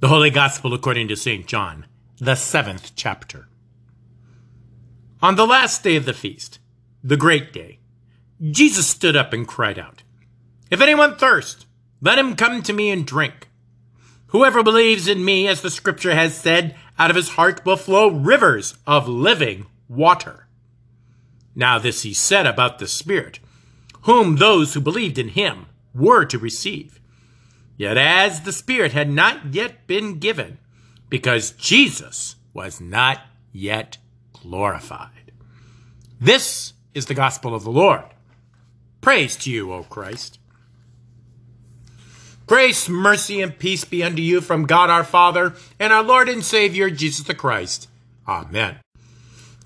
The Holy Gospel according to St. John, the seventh chapter. On the last day of the feast, the great day, Jesus stood up and cried out, If anyone thirst, let him come to me and drink. Whoever believes in me, as the scripture has said, out of his heart will flow rivers of living water. Now this he said about the Spirit, whom those who believed in him were to receive. Yet as the Spirit had not yet been given, because Jesus was not yet glorified. This is the gospel of the Lord. Praise to you, O Christ. Grace, mercy, and peace be unto you from God our Father and our Lord and Savior Jesus the Christ. Amen.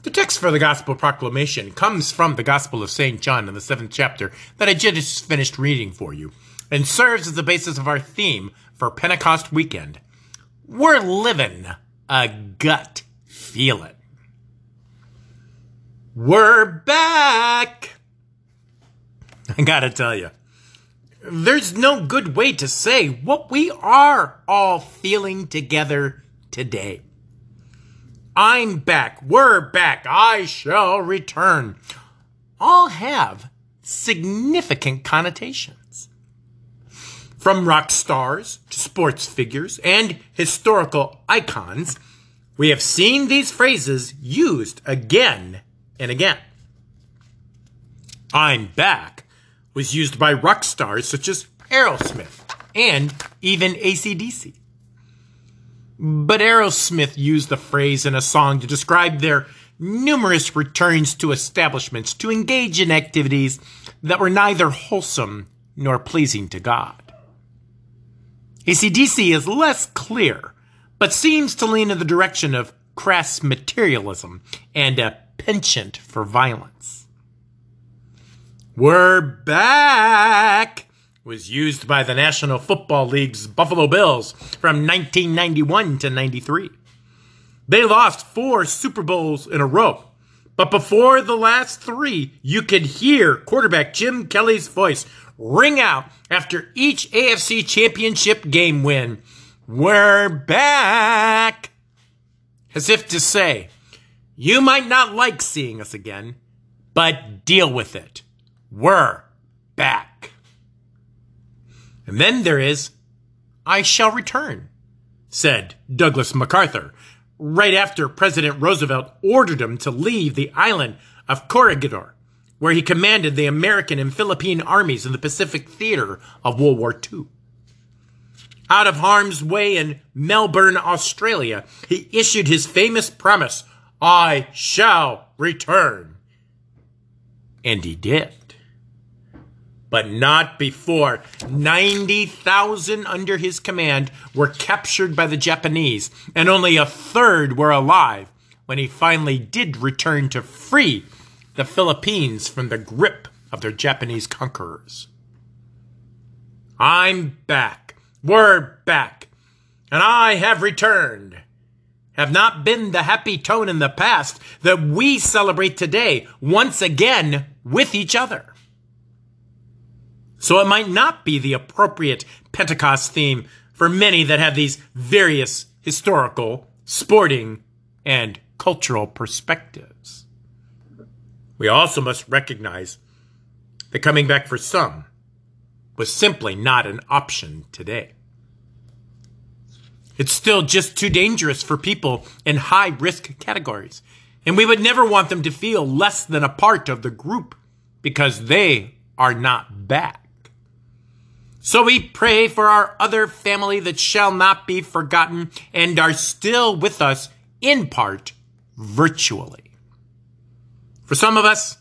The text for the gospel proclamation comes from the Gospel of St. John in the seventh chapter that I just finished reading for you and serves as the basis of our theme for Pentecost weekend. We're living a gut feeling. We're back! I gotta tell you, there's no good way to say what we are all feeling together today. I'm back. We're back. I shall return. All have significant connotations. From rock stars to sports figures and historical icons, we have seen these phrases used again and again. I'm back was used by rock stars such as Aerosmith and even ACDC. But Aerosmith used the phrase in a song to describe their numerous returns to establishments to engage in activities that were neither wholesome nor pleasing to God. ACDC is less clear, but seems to lean in the direction of crass materialism and a penchant for violence. We're back was used by the National Football League's Buffalo Bills from 1991 to 93. They lost four Super Bowls in a row. But before the last three, you could hear quarterback Jim Kelly's voice ring out after each AFC championship game win. We're back! As if to say, you might not like seeing us again, but deal with it. We're back. And then there is, I shall return, said Douglas MacArthur, right after President Roosevelt ordered him to leave the island of Corregidor, where he commanded the American and Philippine armies in the Pacific theater of World War II. Out of harm's way in Melbourne, Australia, he issued his famous promise, I shall return. And he did but not before 90,000 under his command were captured by the Japanese, and only a third were alive when he finally did return to free the Philippines from the grip of their Japanese conquerors. I'm back. We're back. And I have returned. Have not been the happy tone in the past that we celebrate today once again with each other. So it might not be the appropriate Pentecost theme for many that have these various historical, sporting, and cultural perspectives. We also must recognize that coming back for some was simply not an option today. It's still just too dangerous for people in high risk categories, and we would never want them to feel less than a part of the group because they are not back. So we pray for our other family that shall not be forgotten and are still with us in part virtually. For some of us,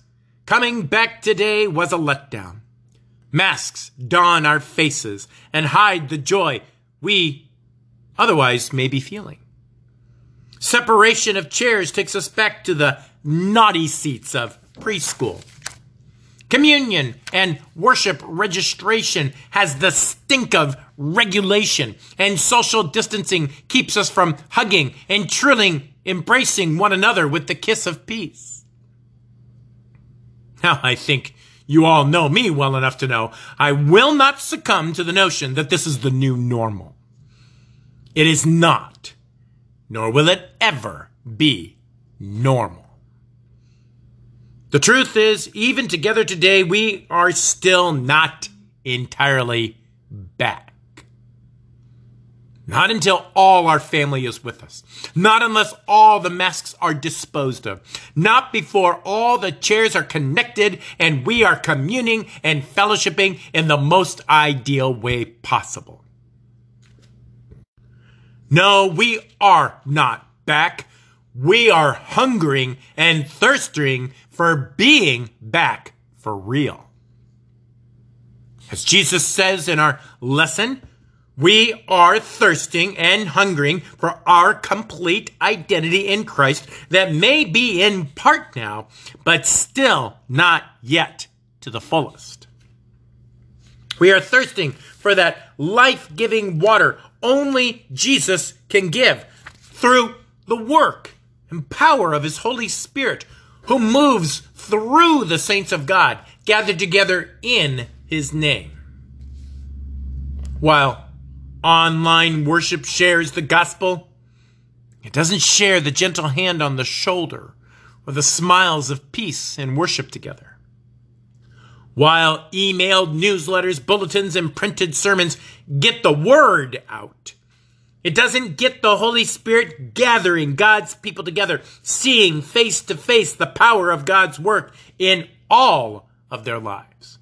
coming back today was a letdown. Masks don our faces and hide the joy we otherwise may be feeling. Separation of chairs takes us back to the naughty seats of preschool Communion and worship registration has the stink of regulation, and social distancing keeps us from hugging and trilling, embracing one another with the kiss of peace. Now, I think you all know me well enough to know I will not succumb to the notion that this is the new normal. It is not, nor will it ever be normal. The truth is, even together today, we are still not entirely back. Not until all our family is with us. Not unless all the masks are disposed of. Not before all the chairs are connected and we are communing and fellowshipping in the most ideal way possible. No, we are not back. We are hungering and thirsting for being back for real. As Jesus says in our lesson, we are thirsting and hungering for our complete identity in Christ that may be in part now, but still not yet to the fullest. We are thirsting for that life giving water only Jesus can give through the work and power of His Holy Spirit, who moves through the saints of God gathered together in His name. While online worship shares the gospel, it doesn't share the gentle hand on the shoulder or the smiles of peace and worship together. While emailed newsletters, bulletins, and printed sermons get the word out, it doesn't get the Holy Spirit gathering God's people together, seeing face to face the power of God's work in all of their lives.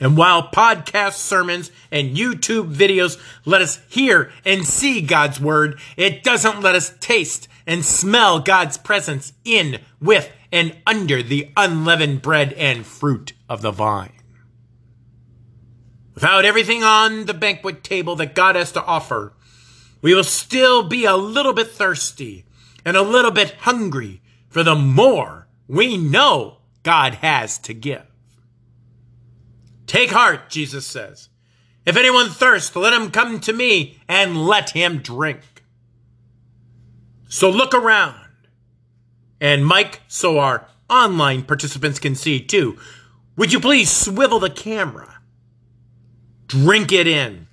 And while podcast sermons and YouTube videos let us hear and see God's word, it doesn't let us taste and smell God's presence in, with, and under the unleavened bread and fruit of the vine. Without everything on the banquet table that God has to offer, we will still be a little bit thirsty and a little bit hungry for the more we know God has to give. Take heart, Jesus says. If anyone thirsts, let him come to me and let him drink. So look around. And Mike, so our online participants can see too. Would you please swivel the camera? Drink it in.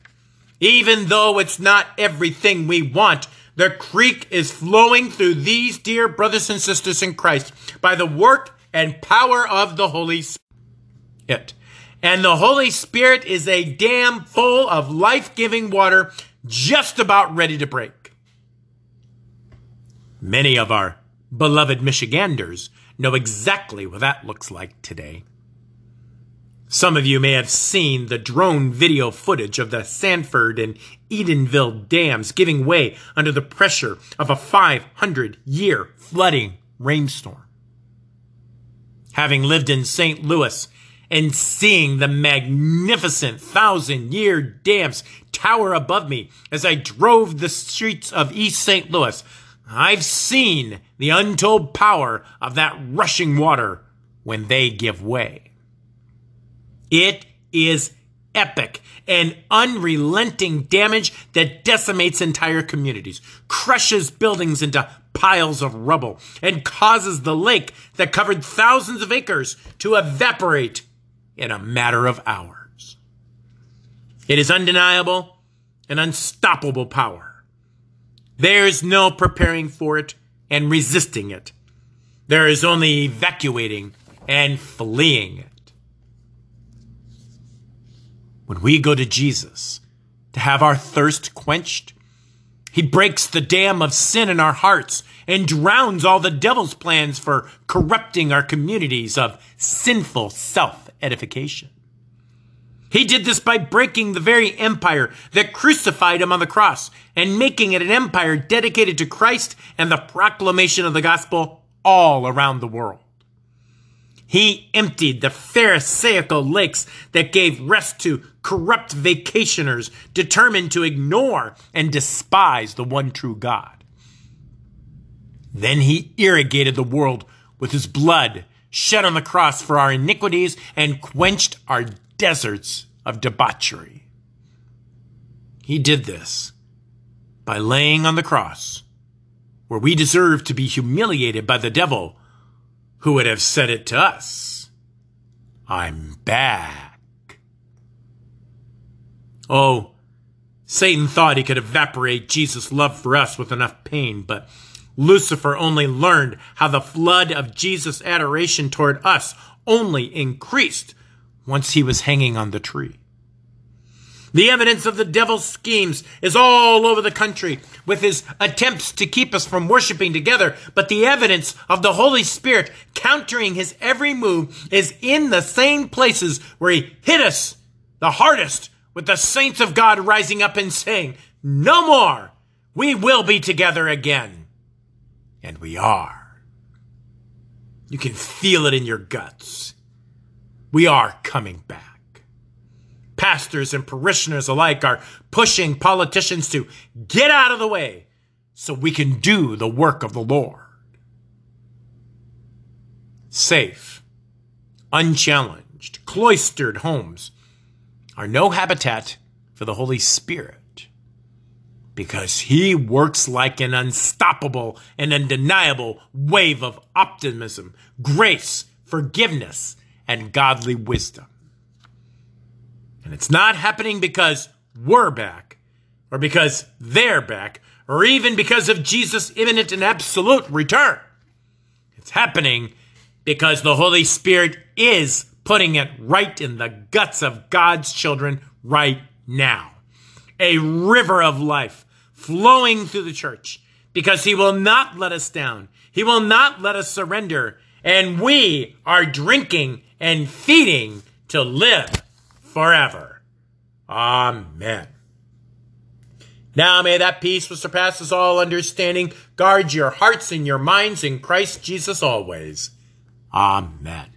Even though it's not everything we want, the creek is flowing through these dear brothers and sisters in Christ by the work and power of the Holy Spirit. And the Holy Spirit is a dam full of life giving water just about ready to break. Many of our beloved Michiganders know exactly what that looks like today. Some of you may have seen the drone video footage of the Sanford and Edenville dams giving way under the pressure of a 500 year flooding rainstorm. Having lived in St. Louis and seeing the magnificent thousand year dams tower above me as I drove the streets of East St. Louis, I've seen the untold power of that rushing water when they give way. It is epic and unrelenting damage that decimates entire communities, crushes buildings into piles of rubble, and causes the lake that covered thousands of acres to evaporate in a matter of hours. It is undeniable and unstoppable power. There is no preparing for it and resisting it. There is only evacuating and fleeing it. When we go to Jesus to have our thirst quenched, he breaks the dam of sin in our hearts and drowns all the devil's plans for corrupting our communities of sinful self edification. He did this by breaking the very empire that crucified him on the cross and making it an empire dedicated to Christ and the proclamation of the gospel all around the world. He emptied the Pharisaical lakes that gave rest to corrupt vacationers determined to ignore and despise the one true God. Then he irrigated the world with his blood shed on the cross for our iniquities and quenched our deserts of debauchery. He did this by laying on the cross where we deserve to be humiliated by the devil who would have said it to us I'm back. Oh, Satan thought he could evaporate Jesus' love for us with enough pain, but Lucifer only learned how the flood of Jesus' adoration toward us only increased once he was hanging on the tree. The evidence of the devil's schemes is all over the country with his attempts to keep us from worshiping together. But the evidence of the Holy Spirit countering his every move is in the same places where he hit us the hardest with the saints of God rising up and saying, no more. We will be together again. And we are. You can feel it in your guts. We are coming back pastors and parishioners alike are pushing politicians to get out of the way so we can do the work of the Lord. Safe, unchallenged, cloistered homes are no habitat for the Holy Spirit because He works like an unstoppable and undeniable wave of optimism, grace, forgiveness, and godly wisdom. And it's not happening because we're back, or because they're back, or even because of Jesus' imminent and absolute return. It's happening because the Holy Spirit is putting it right in the guts of God's children right now. A river of life flowing through the church because He will not let us down. He will not let us surrender. And we are drinking and feeding to live forever. Amen. Now may that peace which surpasses all understanding guard your hearts and your minds in Christ Jesus always. Amen.